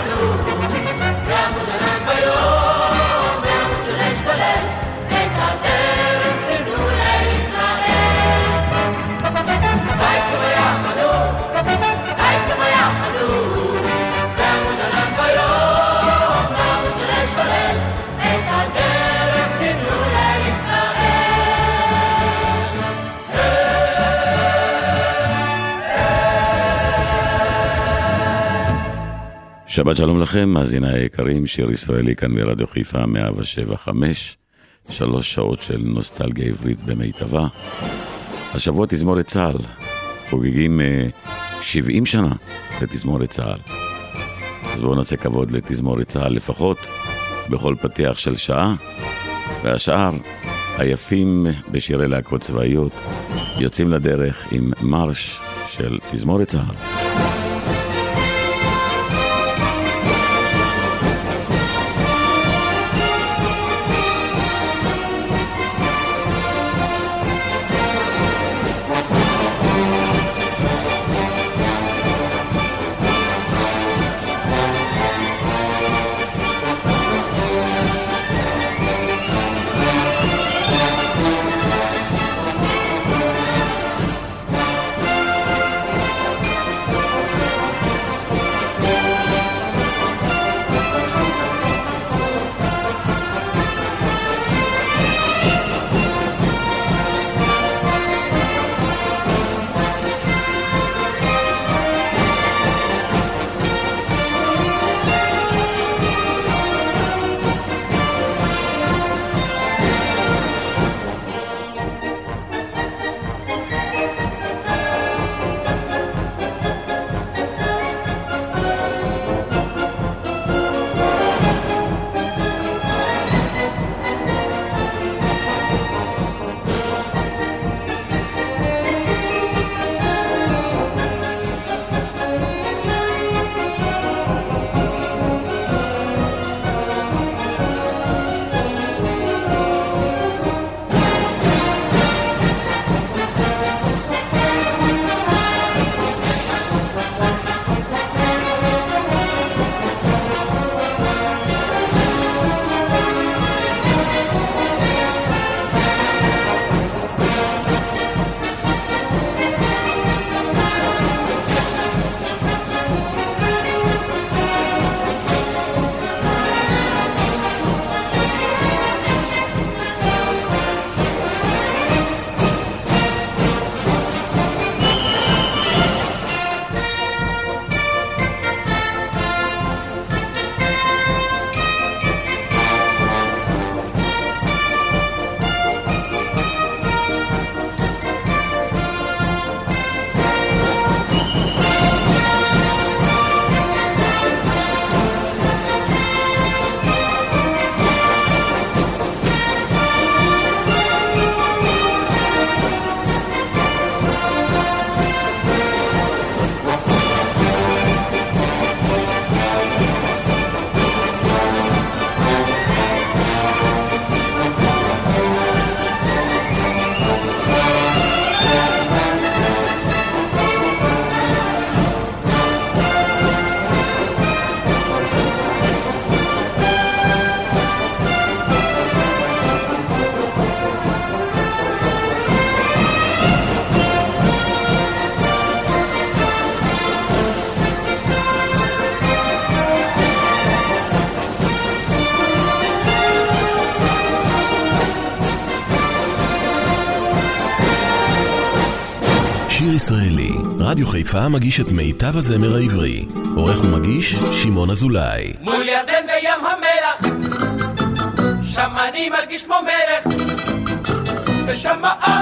Hello. שבת שלום לכם, מאזיני היקרים, שיר ישראלי כאן ברדיו חיפה 175, שלוש שעות של נוסטלגיה עברית במיטבה. השבוע תזמורת צה"ל, חוגגים uh, אה, 70 שנה לתזמורת צה"ל. אז בואו נעשה כבוד לתזמורת צה"ל לפחות בכל פתיח של שעה, והשאר, היפים בשירי להקות צבאיות, יוצאים לדרך עם מרש של תזמורת צה"ל. הישראלי, רדיו חיפה מגיש את מיטב הזמר העברי. עורך ומגיש, שמעון אזולאי. מול ירדן וים המלח, שם אני מרגיש כמו מלך, ושם האב...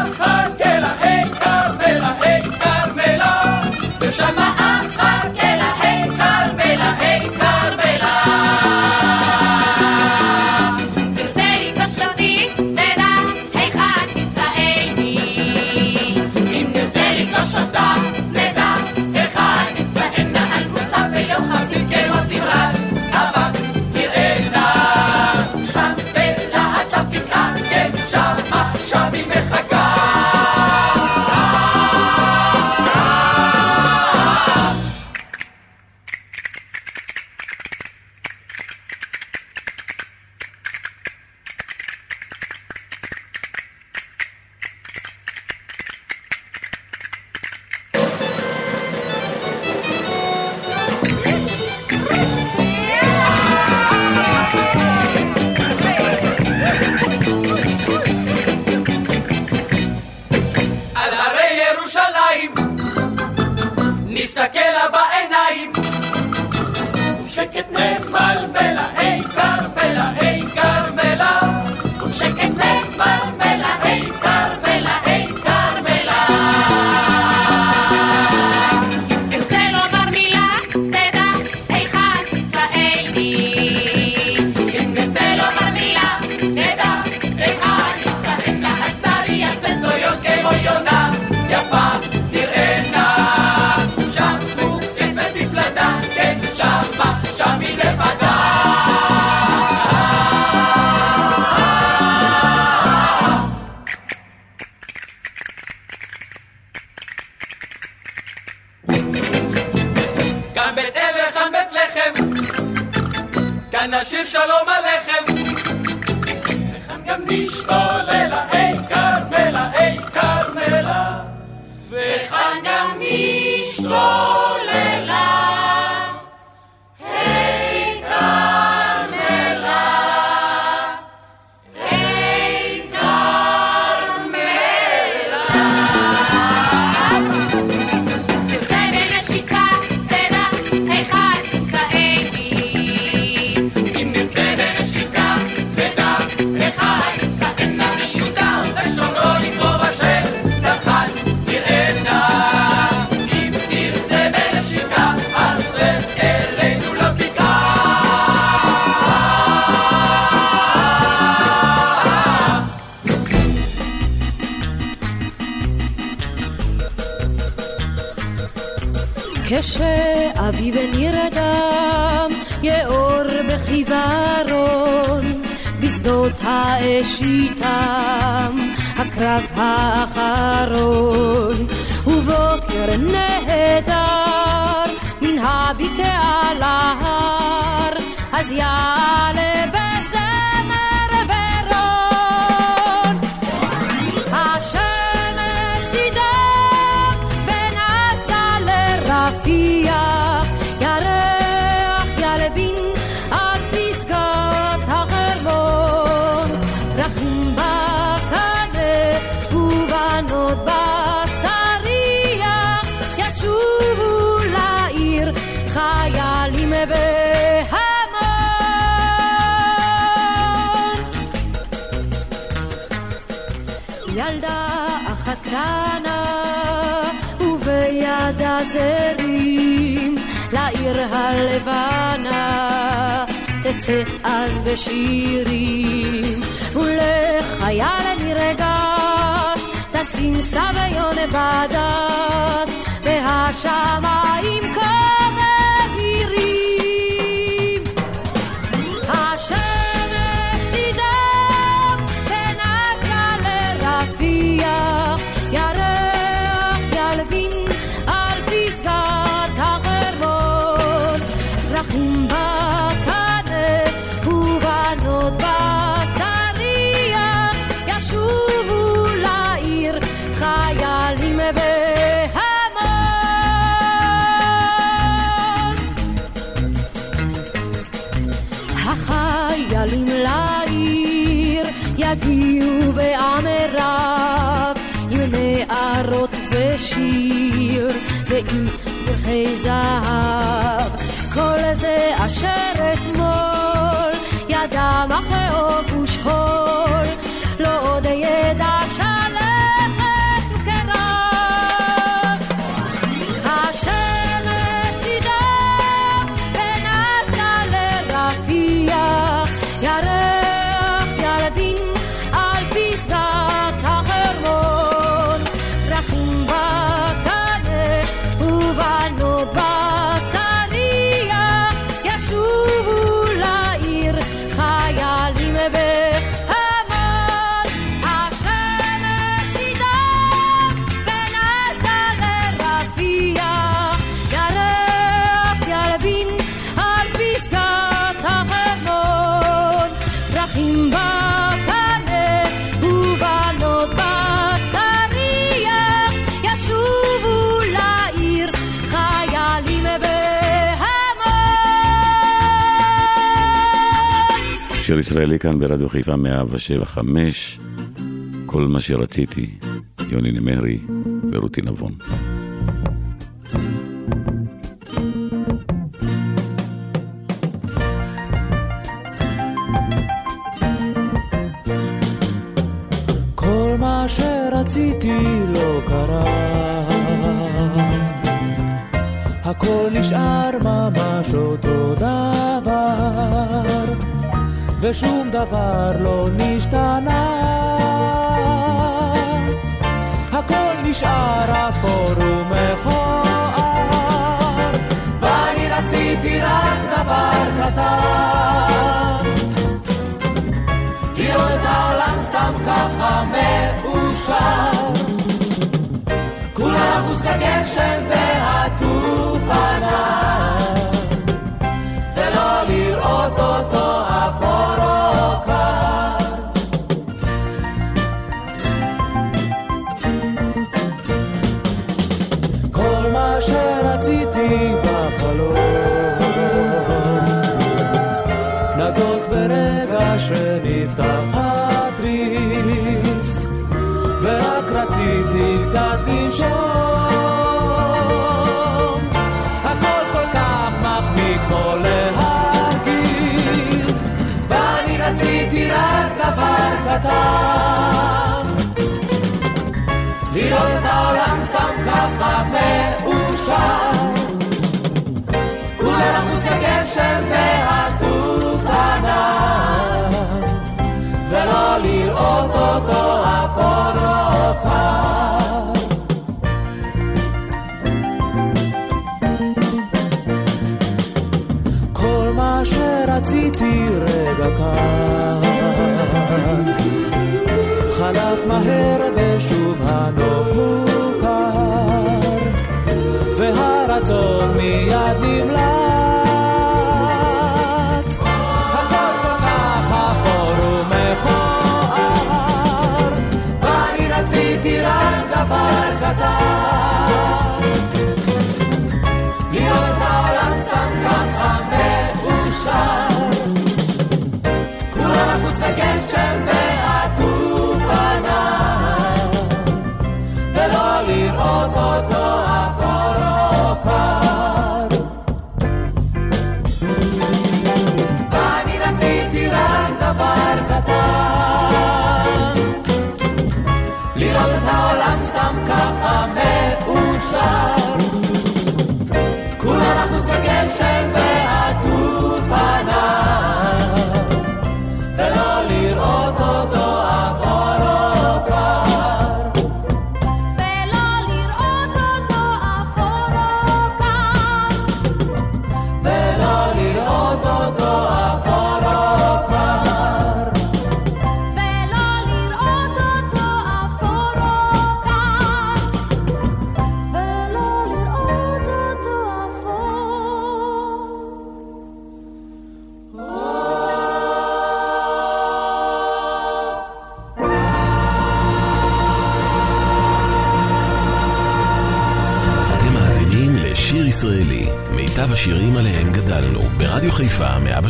הלבנה תצא אז בשירים. ולחייל נרגש תשים סביון בדש והשמיים כבד הישראלי כאן ברדיו חיפה 175. כל מה שרציתי, יוני נמרי ורותי נבון.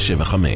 75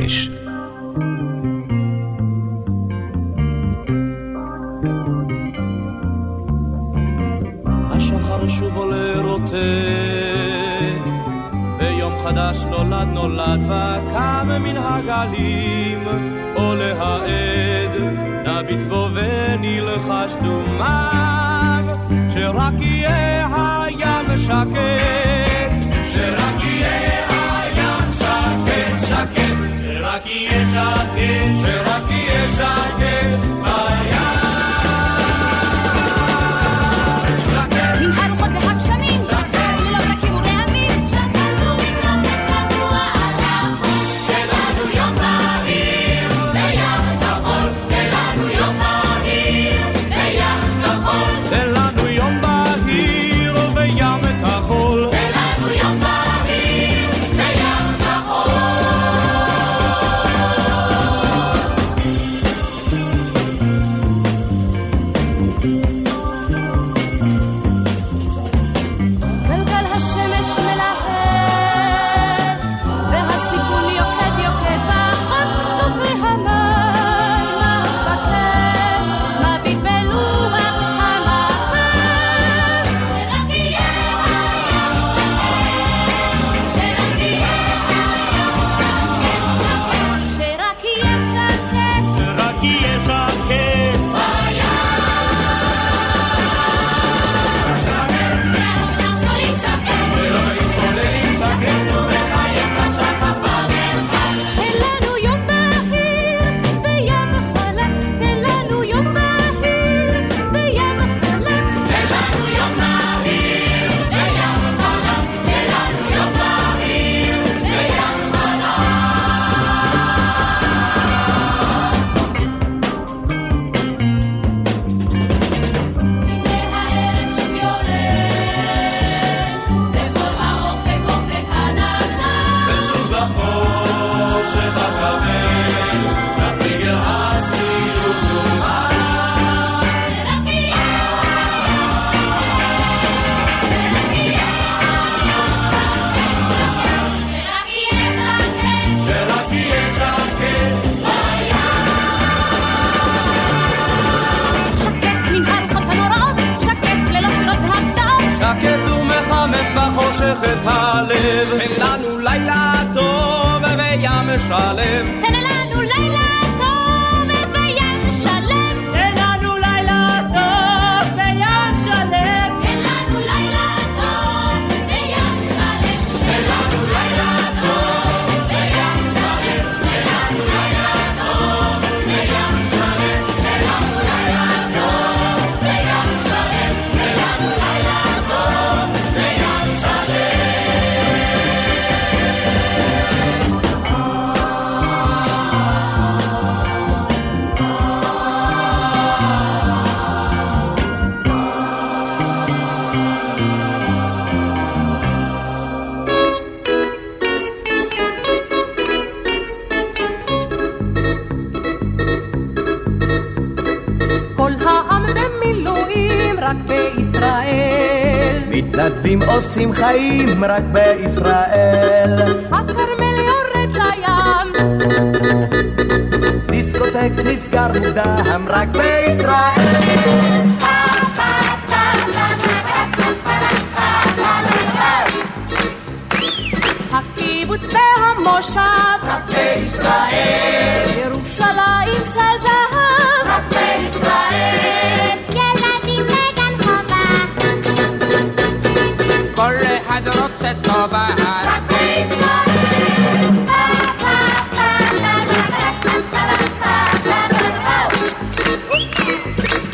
עושים חיים רק בישראל. הכרמל יורד לים. דיסקוטק נסגר מוקדם רק בישראל. הקיבוץ והמושב רק בישראל. ירושלים של זהב רק בישראל. drodze towar.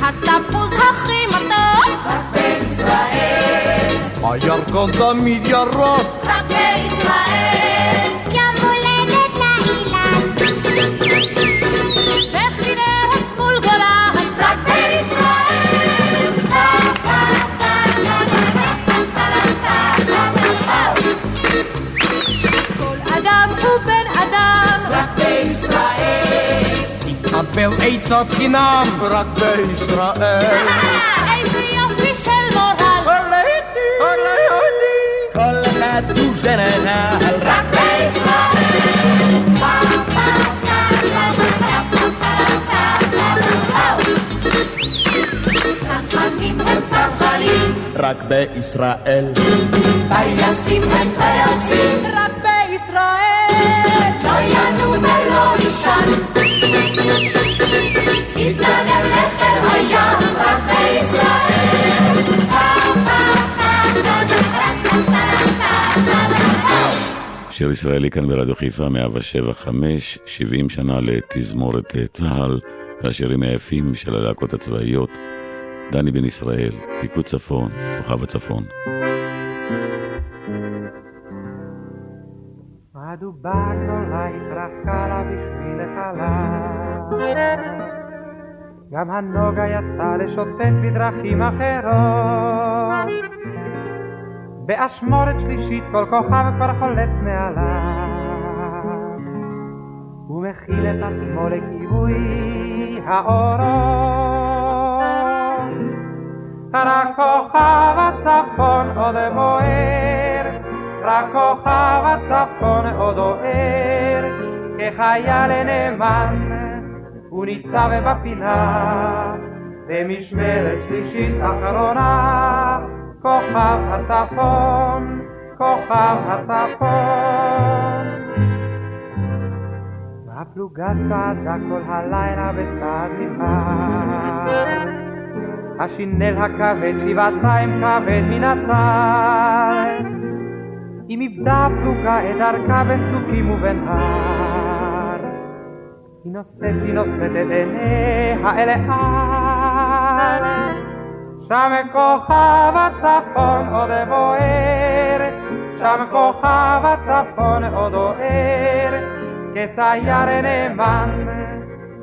התפוז הכי מתוק רק בישראל. הירקון תמיד ירוק מקבל עצות חינם. רק בישראל. אה, איזה יופי של מורל. כל היהודי כל היהודי כל היהודי ג'נרל רק בישראל. רק בישראל. טייסים הם טייסים. רק בישראל. לא ינום ולא יישן שיר ישראלי כאן ברדיו חיפה 175, 70 שנה לתזמורת אה, צה"ל והשירים היפים של הלהקות הצבאיות. דני בן ישראל, פיקוד צפון, כוכב הצפון. הדובה גדולה התרחקה לה בשביל החלל. גם הנוגה יצא לשוטט בדרכים אחרות. באשמורת שלישית כל כוכב כבר חולץ מעליו. הוא מכיל את עצמו לכיבוי האורות. רק כוכב הצפון עוד בוער, רק כוכב הצפון עוד אוהר, כחייל נאמן הוא ניצב בפינה, במשמרת שלישית אחרונה, כוכב הצפון, כוכב הצפון. הפלוגה צעדה כל הלילה בצעד נבהל. השינל הכבד שבעתיים כבד מן הצל. אם איבדה הפלוגה את דרכה בין צוקים ובין הר. היא נושאת, היא נושאת את עיניה אל ההר. שם כוכב הצפון עוד בוער, שם כוכב הצפון עוד אוהר, כסייר נאמן,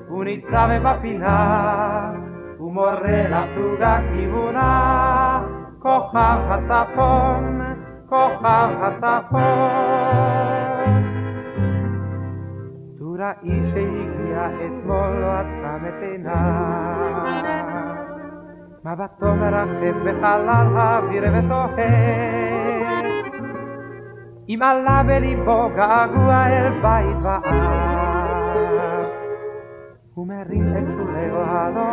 הוא ניצב בפינה, הוא מורה לפלוגה כיוונה, כוכב הצפון, כוכב הצפון. האיש שהגיע אתמול לא עצם את עיניו מבטו מרחף בחלל האוויר ותוהה. אם עלה בליבו געגוע אל בית ואב הוא מרים את שולי אוהלו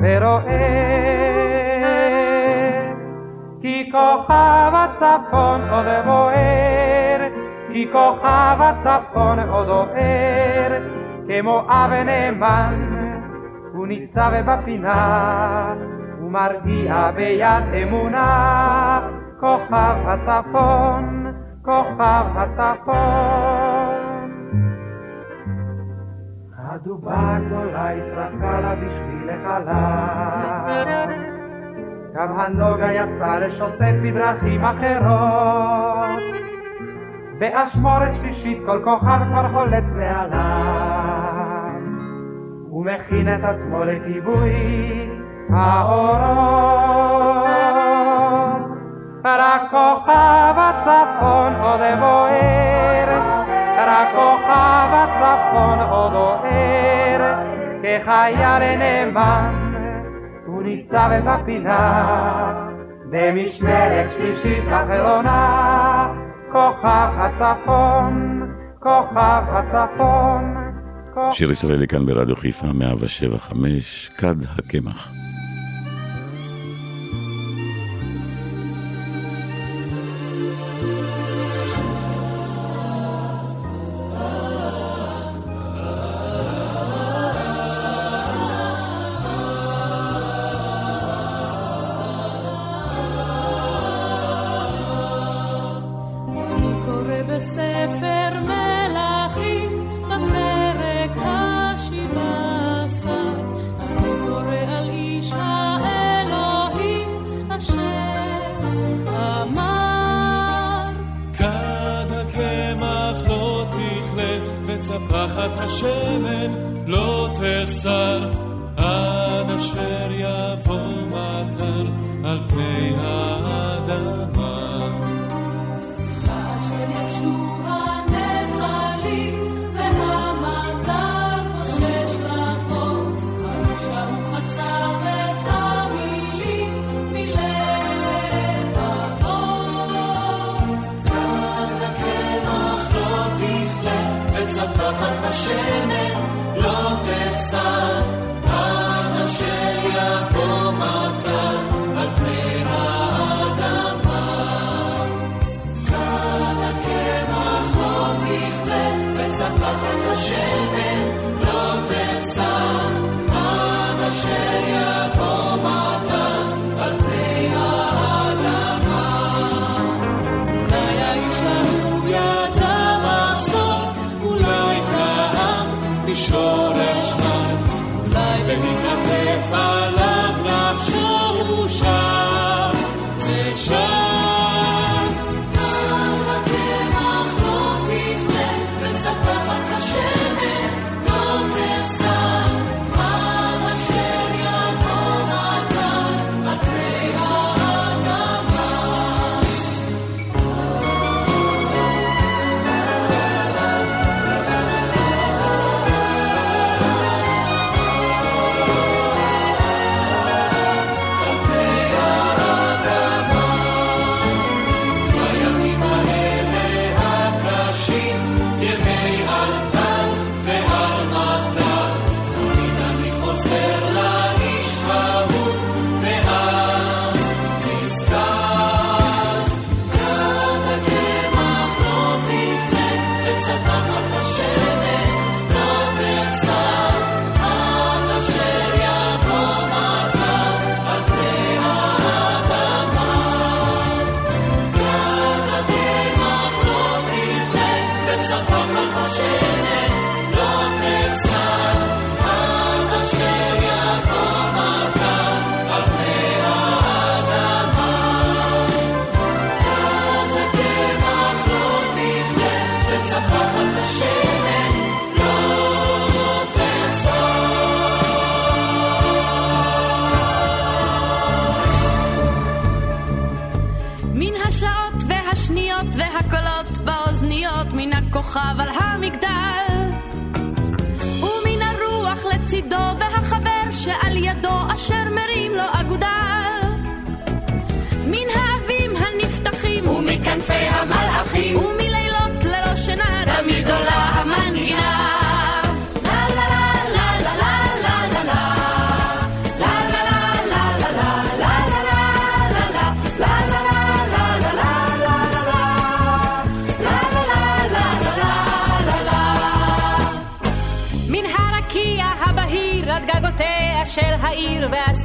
ורואה. כי כוכב הצפון עוד בוער כי כוכב הצפון עוד אוהר כמו אב נאמן הוא ניצב בפינה, הוא מרגיע ביד אמונה, כוכב הצפון, כוכב הצפון. הדובה הגדולה התרחקה לה בשביל החלל, גם הנוגה יצא לשוטט בדרכים אחרות, באשמורת שלישית כל כוכב כבר חולץ מעליו. הוא מכין את עצמו לכיבוי האורות. רק כוכב הצפון עוד בוער, רק כוכב הצפון עוד אוהר, כחייל נאמן הוא ניצב בפינה, במשמרת שלישית אחרונה, כוכב הצפון, כוכב הצפון. שיר ישראלי כאן ברדיו חיפה 175, כד הקמח.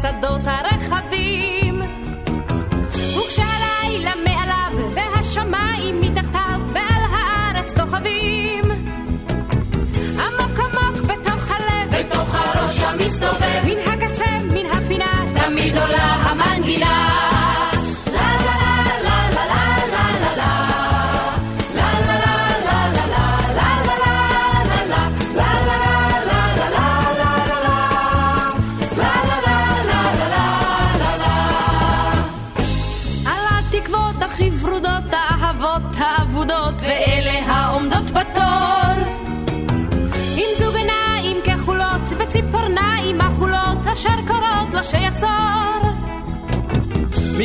essa dor.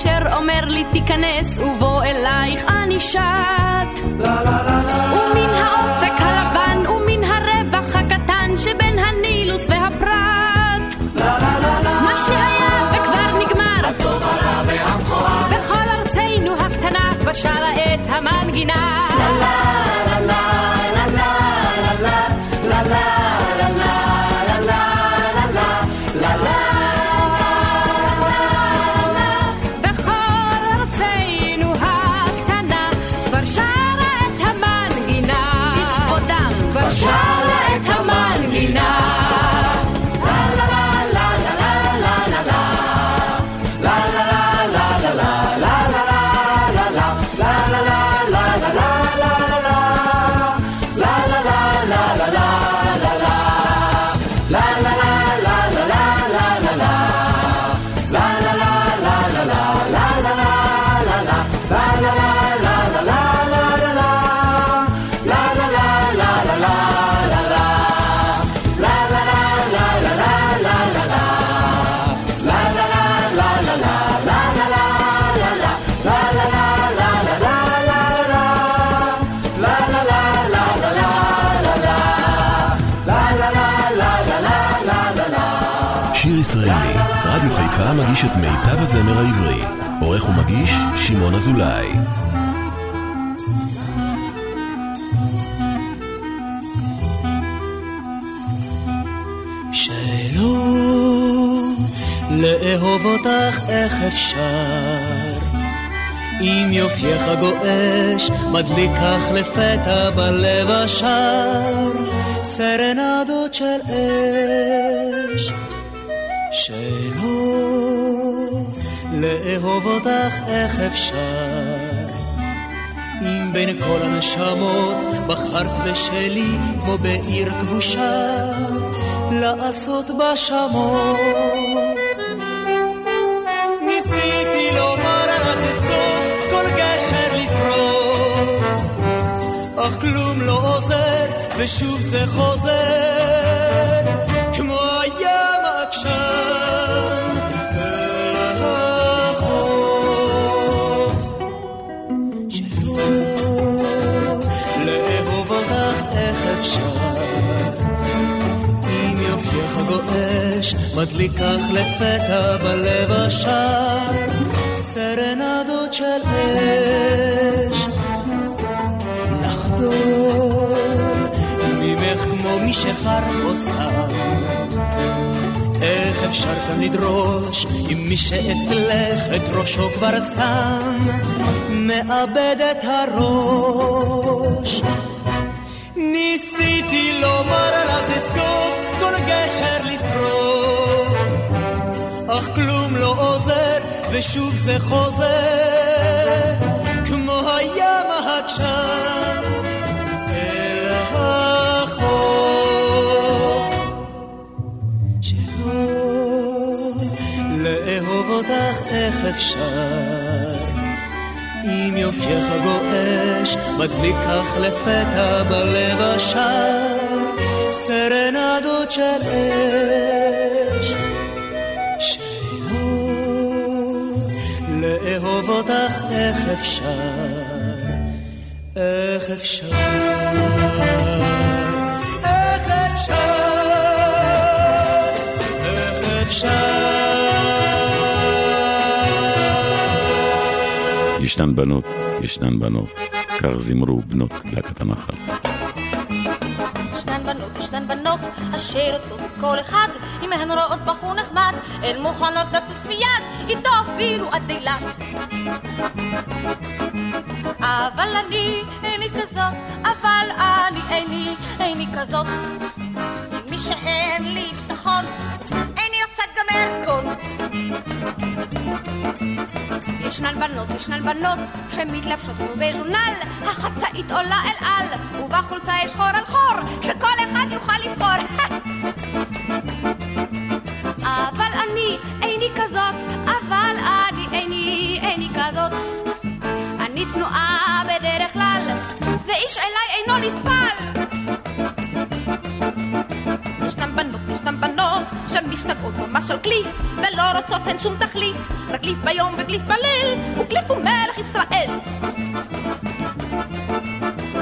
אשר אומר לי תיכנס ובוא אלייך אני שט. לה לה חיפה מגיש את מיטב הזמר העברי. עורך ומגיש, שמעון אזולאי. שלא לאהוב אותך איך אפשר אם יופייך גועש מדליק כך לפתע בלב השער סרנדות של אש לאהוב אותך איך אפשר. בין כל הנשמות בחרת בשלי כמו בעיר כבושה לעשות בה שמות. ניסיתי לומר לה זה סוף כל גשר לשרוף, אך כלום לא עוזר ושוב זה חוזר מדליק כך לפתע בלב השער סרנדות של אש. לחדור ממך כמו משחר חוסם איך אפשר כאן לדרוש אם מי שאצלך את ראשו כבר שם? מאבד את הראש. ניסיתי לומר כלום לא עוזר ושוב זה חוזר. כמו הים העקשן אל החוף. שלא לאהוב אותך איך אפשר? אם יופייך גועש מדליק כך לפתע בלב השער סרנדות של אש לאהוב אותך איך אפשר איך אפשר. איך אפשר איך אפשר. ישנן בנות, ישנן בנות, כך זמרו בנות להקת הנחל. ישנן בנות, ישנן בנות, אשר יוצאות כל אחד, אם הן רואות בחור נחמד, הן מוכנות לטוס מיד, איתו אפילו עד אילת. אבל אני איני כזאת, אבל אני איני, איני כזאת. מי שאין לי ביטחון, איני יוצאת גם מהרקון. ישנן בנות, ישנן בנות, שמתלבשות כמו בז'ורנל, החצאית עולה אל על, ובחולצה יש חור על חור, שכל אחד יוכל לבחור. אני צנועה בדרך כלל, ואיש אליי אינו נטפל. ישנן בנות, ישנן בנות, שמשתגעות ממש על קליף, ולא רוצות הן שום תחליף, רק קליף ביום וקליף בליל, וקליף הוא מלך ישראל.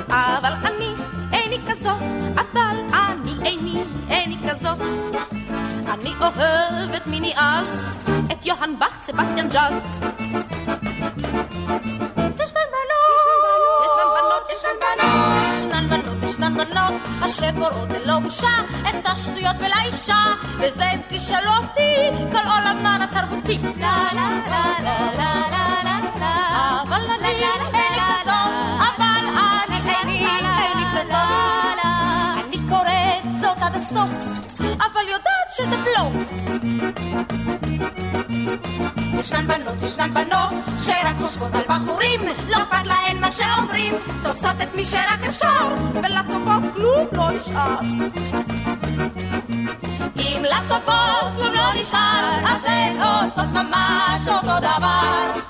אבל אני איני כזאת, אבל אני איני, איני כזאת. אני אוהבת מיני אז, את יוהאן באך, סבסטיאן ג'אז. קוראות ללא בושה את השטויות ולאישה, וזה אם תשאלו אותי, כל עולמן התרבותי. לה לה לה לה לה לה לה לה אבל אני איני כזאת, אבל אני איני, איני כזאת. אני קוראת זאת עד הסוף, אבל יודעת שזה בלוף. ישנן בנות, ישנן בנות, שרק חושבות על בחורים, לא שאומרים, תופסות את מי שרק אפשר, ולטובות כלום לא נשאר. אם לטובות כלום לא נשאר, אז הן עושות ממש אותו דבר.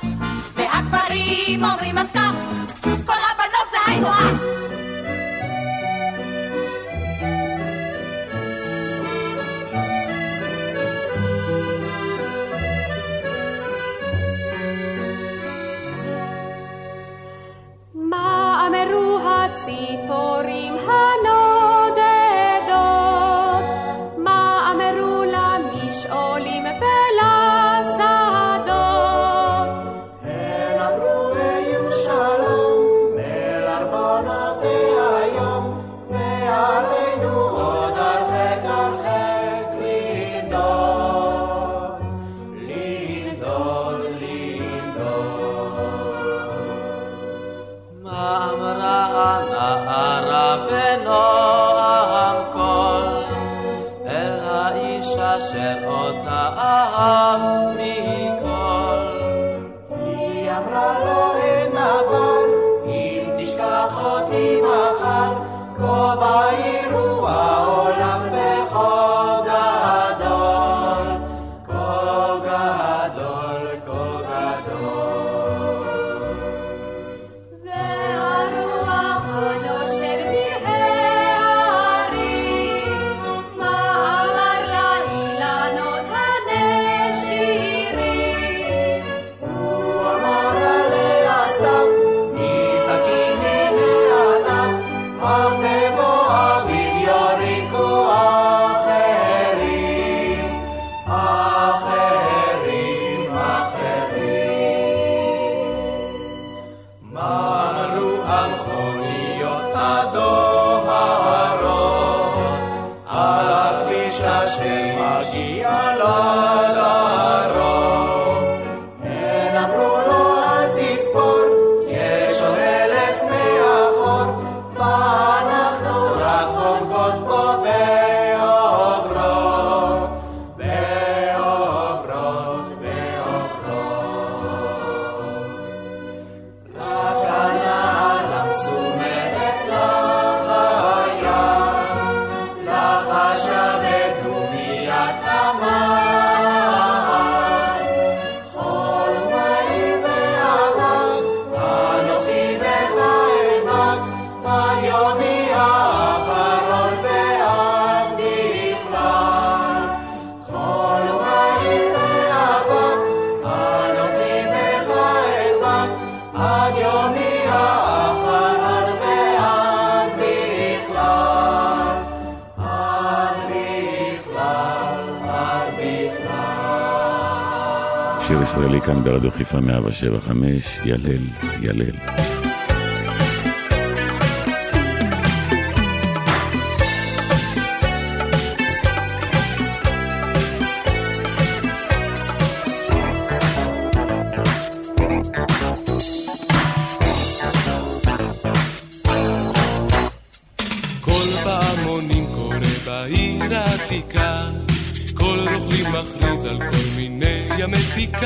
והגברים אומרים אז כך, כל הבנות זה היינו הך. Siporim Hanoi. ישראלי כאן ברדיו חיפה 175, ילל, ילל.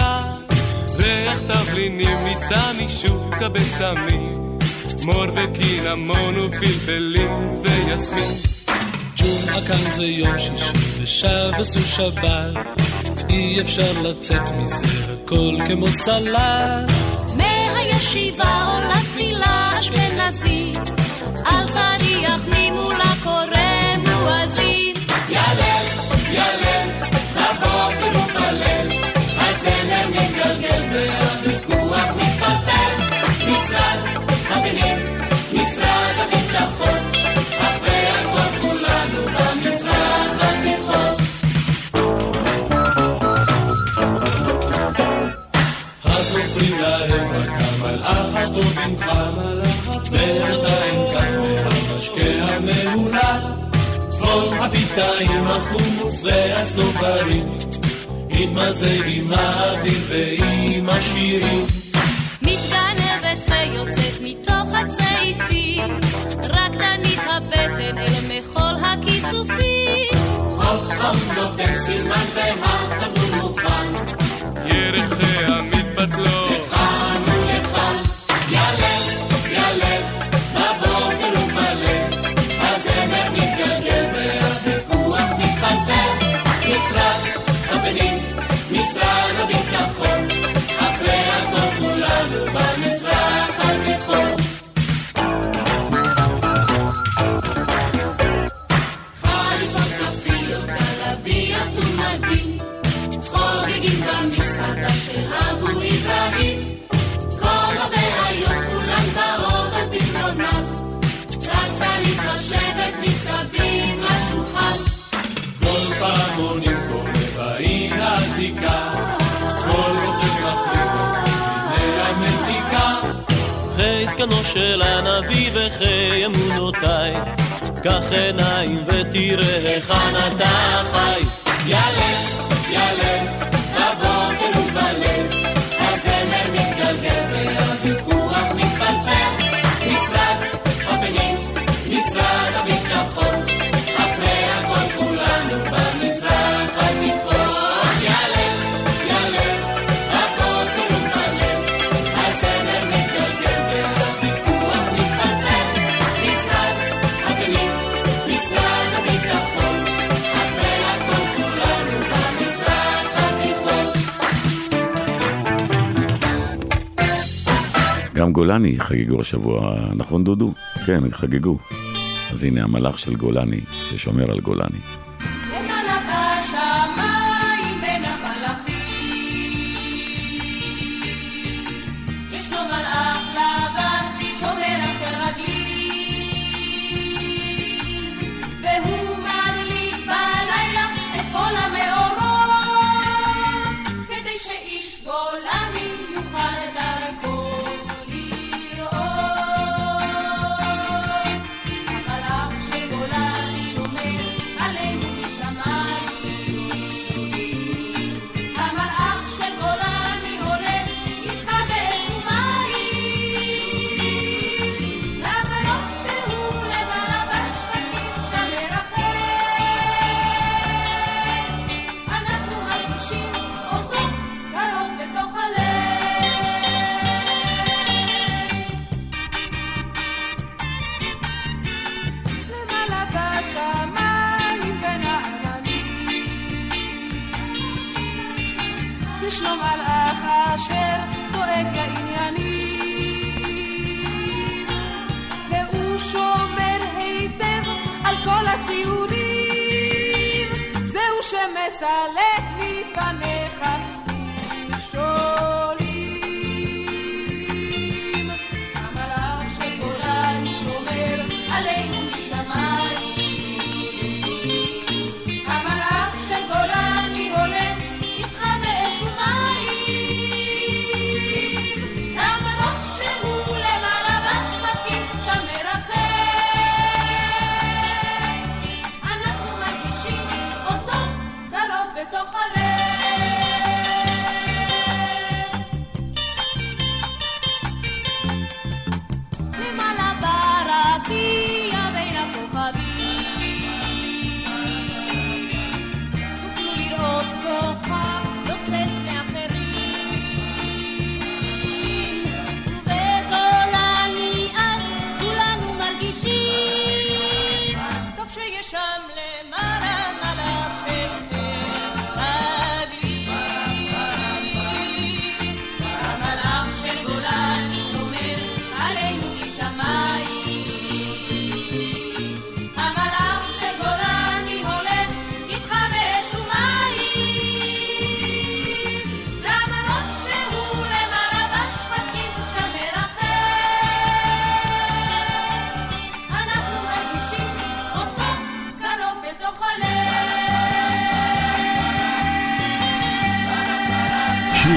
תיקה, ריח תבלינים מסמי שוקה בסמים, מור וקינמון ופלפלים ויסמין. ג'ומעה כאן זה יום שישי ושבס הוא שבת, אי אפשר לצאת מזה הכל כמו סלט. מהישיבה או לתפילה אשכנזית, על צריח ממול הקורא מואזין. ילל, הפיתאים החומוס והסנוברים התמזג עם האוויר ועם השירים מתגנבת ויוצאת מתוך הצעיפים, רקדנית הבטן אל מחול הכיסופים. הופ הופ נותן סימן והתמרור מוכן. ירחיה מתבטלות לשבת מסביב לשולחן. כל פעמונים קורא בעיר העתיקה כל רוכב מכריז על מיני המתיקה חי זקנו של הנביא וחי אמונותיי, קח עיניים ותראה היכן אתה חי. ילל, גם גולני חגגו השבוע, נכון דודו? כן, חגגו. אז הנה המלאך של גולני, ששומר על גולני.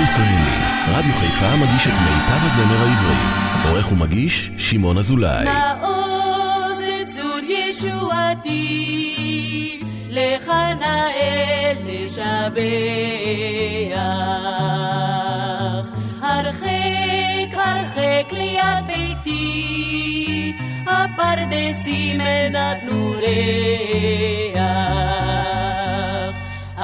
שיר ישראלי, רדיו חיפה מגיש את מיטב הזמר העברי. עורך ומגיש, שמעון אזולאי. מעוז צור ישועתי, לך נאל נשבח. הרחק הרחק ליד ביתי, הפרדסים נתנו ריח.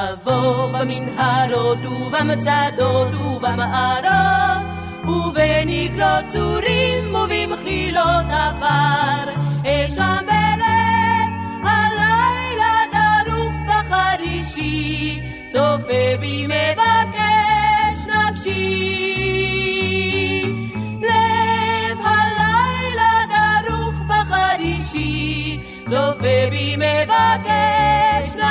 אבוא במנהרות ובמצדות ובמערות ובנקרות צורים ובמחילות עפר. אשם בלב הלילה דרוך בחרישי צופה בי מבקש נפשי. לב הלילה דרוך בחרישי צופה בי מבקש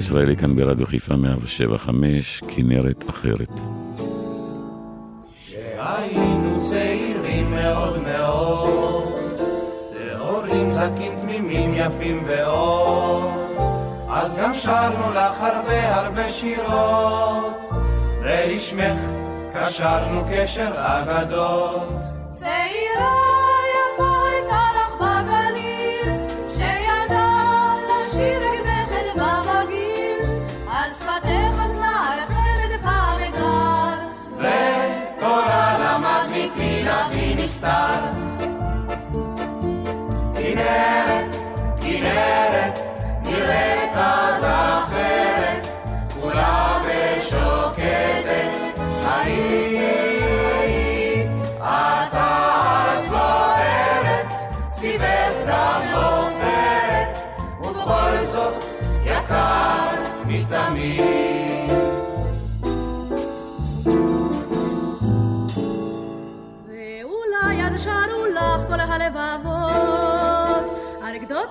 ישראלי כאן ברדיו חיפה 175, כנרת אחרת. כשהיינו צעירים מאוד מאוד, להורים זקים תמימים יפים ואור, אז גם שרנו לך הרבה הרבה שירות, ולשמך קשרנו קשר אגדות. estar.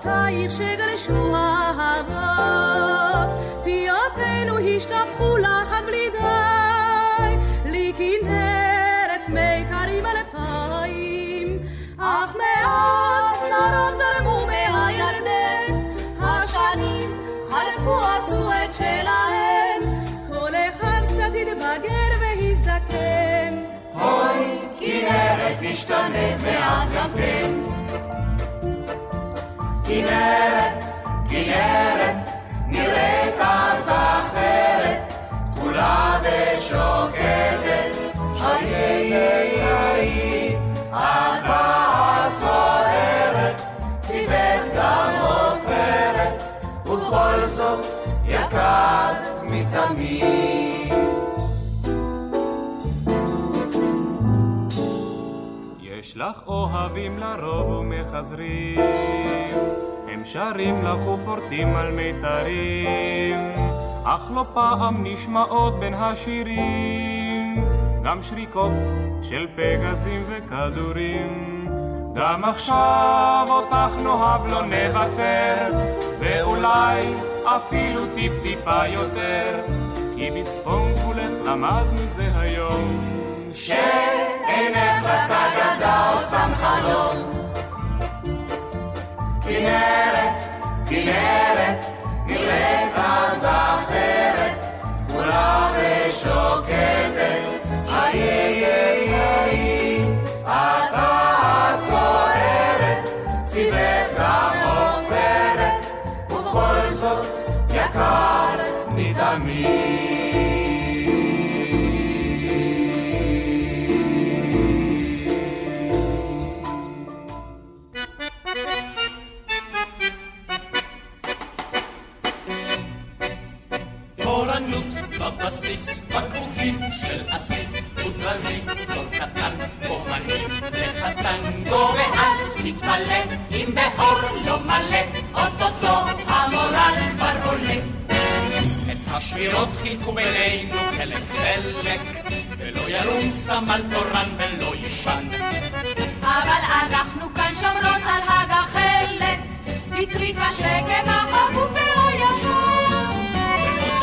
אנקדותייך שגרשו האהבות, פיותינו השתפכו עד בלי די, לי כנרת מיתרים אלפיים, אך מאז צרות זרמו מהירדן, השנים חלפו עשו את שלהן, כל אחד קצת התבגר והזדקן. אוי, כנרת השתנית מעט גם כן. כנרת, כנרת, נראית אז אחרת, כולה ושוקטת, היית, היית, אתה סוערת, ציוות גם עופרת, ובכל זאת יקרת מתמיד. יש לך אוהבים לרוב ומחזרים, הם שרים לך ופורטים על מיתרים, אך לא פעם נשמעות בין השירים, גם שריקות של פגזים וכדורים. גם עכשיו אותך נאהב לא נוותר, ואולי אפילו טיפ-טיפה יותר, כי בצפון גבולך למדנו זה היום. שאינך רק אגדה או סתם חלום. כנרת, כנרת, אז אחרת, כולה ושוקטת, היי היי היי, אתה צוערת, סיבך גם עופרת, ובכל זאת יקר מתמיד. אומנים לחטנגו, ואל תתפלא אם באור לא מלא, אוטוטו המורל כבר עולה. את השבירות חילקו בינינו חלק חלק, ולא ינום סמל תורן ולא יישן. אבל אנחנו כאן שומרות על הגחלת, בצריף השקט החבוב והישן.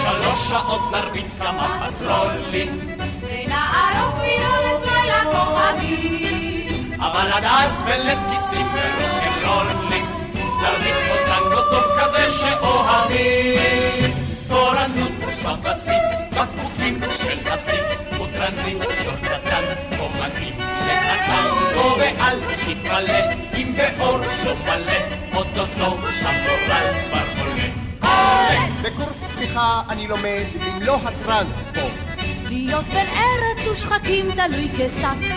שלוש שעות נרביץ כמה פטרולים, ונערוך ספירונת לילה כוכבים. אבל עד אז בלית כיסים ורוקנרולים, נרביץ פה טנגו טוב כזה שאוהבים. תורנות בבסיס, בקבוקים של עסיס, וטרנזיסטור קטן, אומנים שהטנגו ואל תתמלא, אם באור לא מלא, אוטוטו המורל כבר עולה. בקורס פתיחה אני לומד במלוא הטרנספורט. להיות בן ארץ ושחקים תלוי כשק.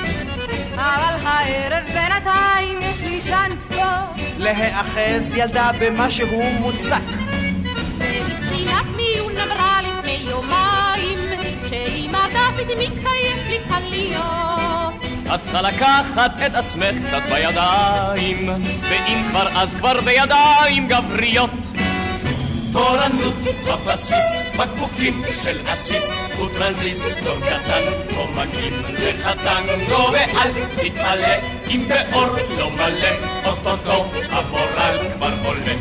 אבל הערב בינתיים יש לי שאנס פה. להיאחז ילדה במה שהוא מוצק. מבחינת מיון אמרה לפני יומיים, שאם הדסית מתקיים בלי קליות. את צריכה לקחת את עצמך קצת בידיים, ואם כבר אז כבר בידיים גבריות. תורנות בבסיס, בקבוקים של עסיס, וטרנזיסטור קטן, אומנים לחטנגו, ואל תתמלא, אם באור לא מלא, אוטוטו המורל כבר עולה.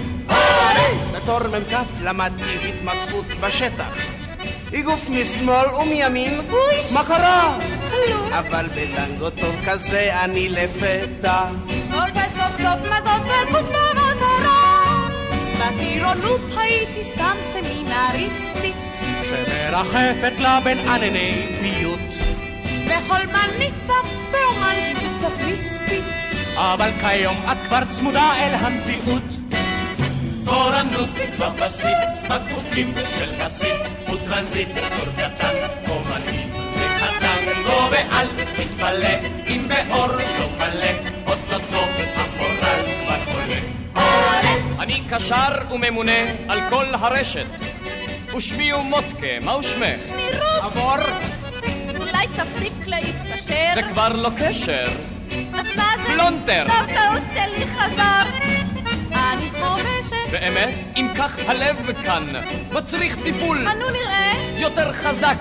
בתור מ"כ למדתי התמצאות בשטח. איגוף משמאל ומימין, מה קרה? כלום. אבל בטנגו טוב כזה אני לפתע. וסוף סוף מזות וקוד במטרה. בטירות בטירונות הייתי סתם סמינריסטית שמרחפת לה בין ענני פיוט וחולמנית קצת ורומנטית קצת מיסטית אבל כיום את כבר צמודה אל המציאות תורנות בבסיס, בקבוקים של בסיס, וטרנזיסטור קטן, אומנים וחתנגו, ואל תתפלא אם באור לא מלא, אני קשר וממונה על כל הרשת. ושמי הוא מוטקה, מהו שמך? שמי רות. עבור. אולי תפסיק להתקשר? זה כבר לא קשר. אז מה זה? פלונטר. טוב, טעות שלי חזר. אני חובשת. באמת? אם כך הלב כאן מצריך טיפול אנו נראה. יותר חזק.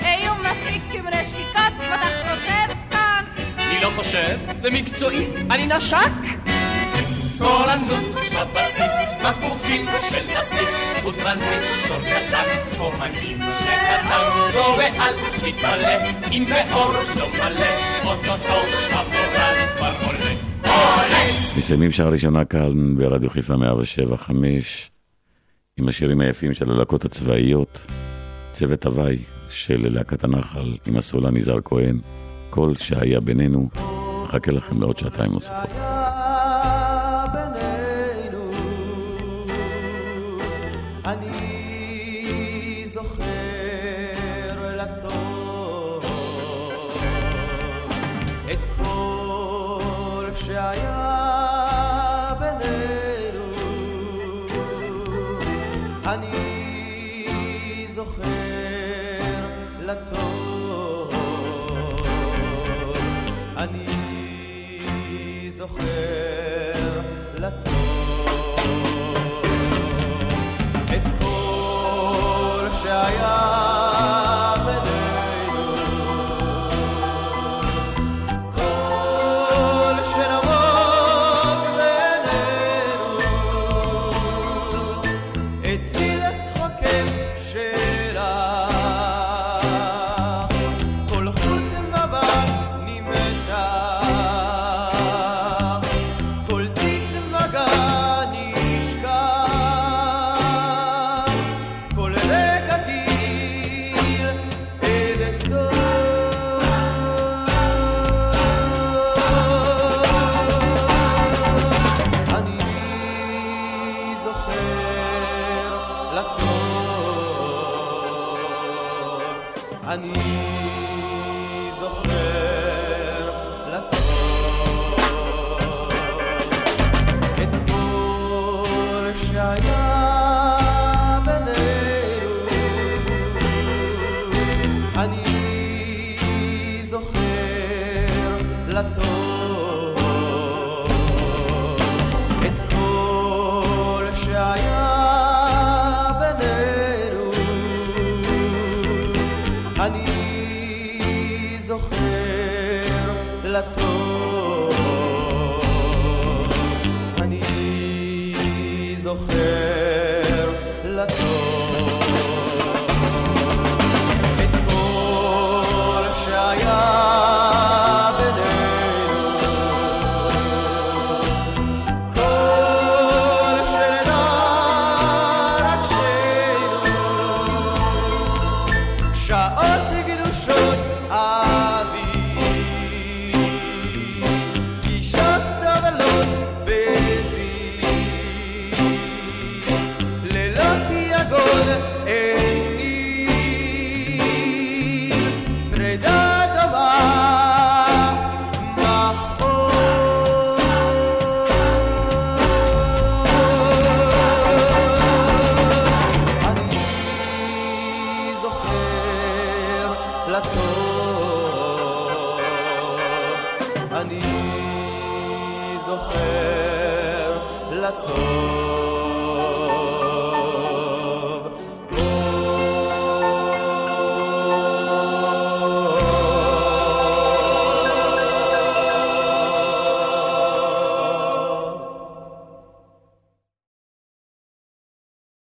היו מספיק עם נשיקות, ואתה חושב כאן. אני לא חושב, זה מקצועי, אני נשק. תורנות בבסיס, בקבוקים של בסיס, וטרנזיסטור קטן, אומנים שחתנגו, ואל תתפלא אם באור לא מלא, אוטוטו המורל כבר עולה. מסיימים שעה ראשונה כאן ברדיו חיפה 107 עם השירים היפים של הלהקות הצבאיות, צוות הוואי של להקת הנחל עם הסולן יזהר כהן, כל שהיה בינינו, מחכה לכם לעוד שעתיים נוספות.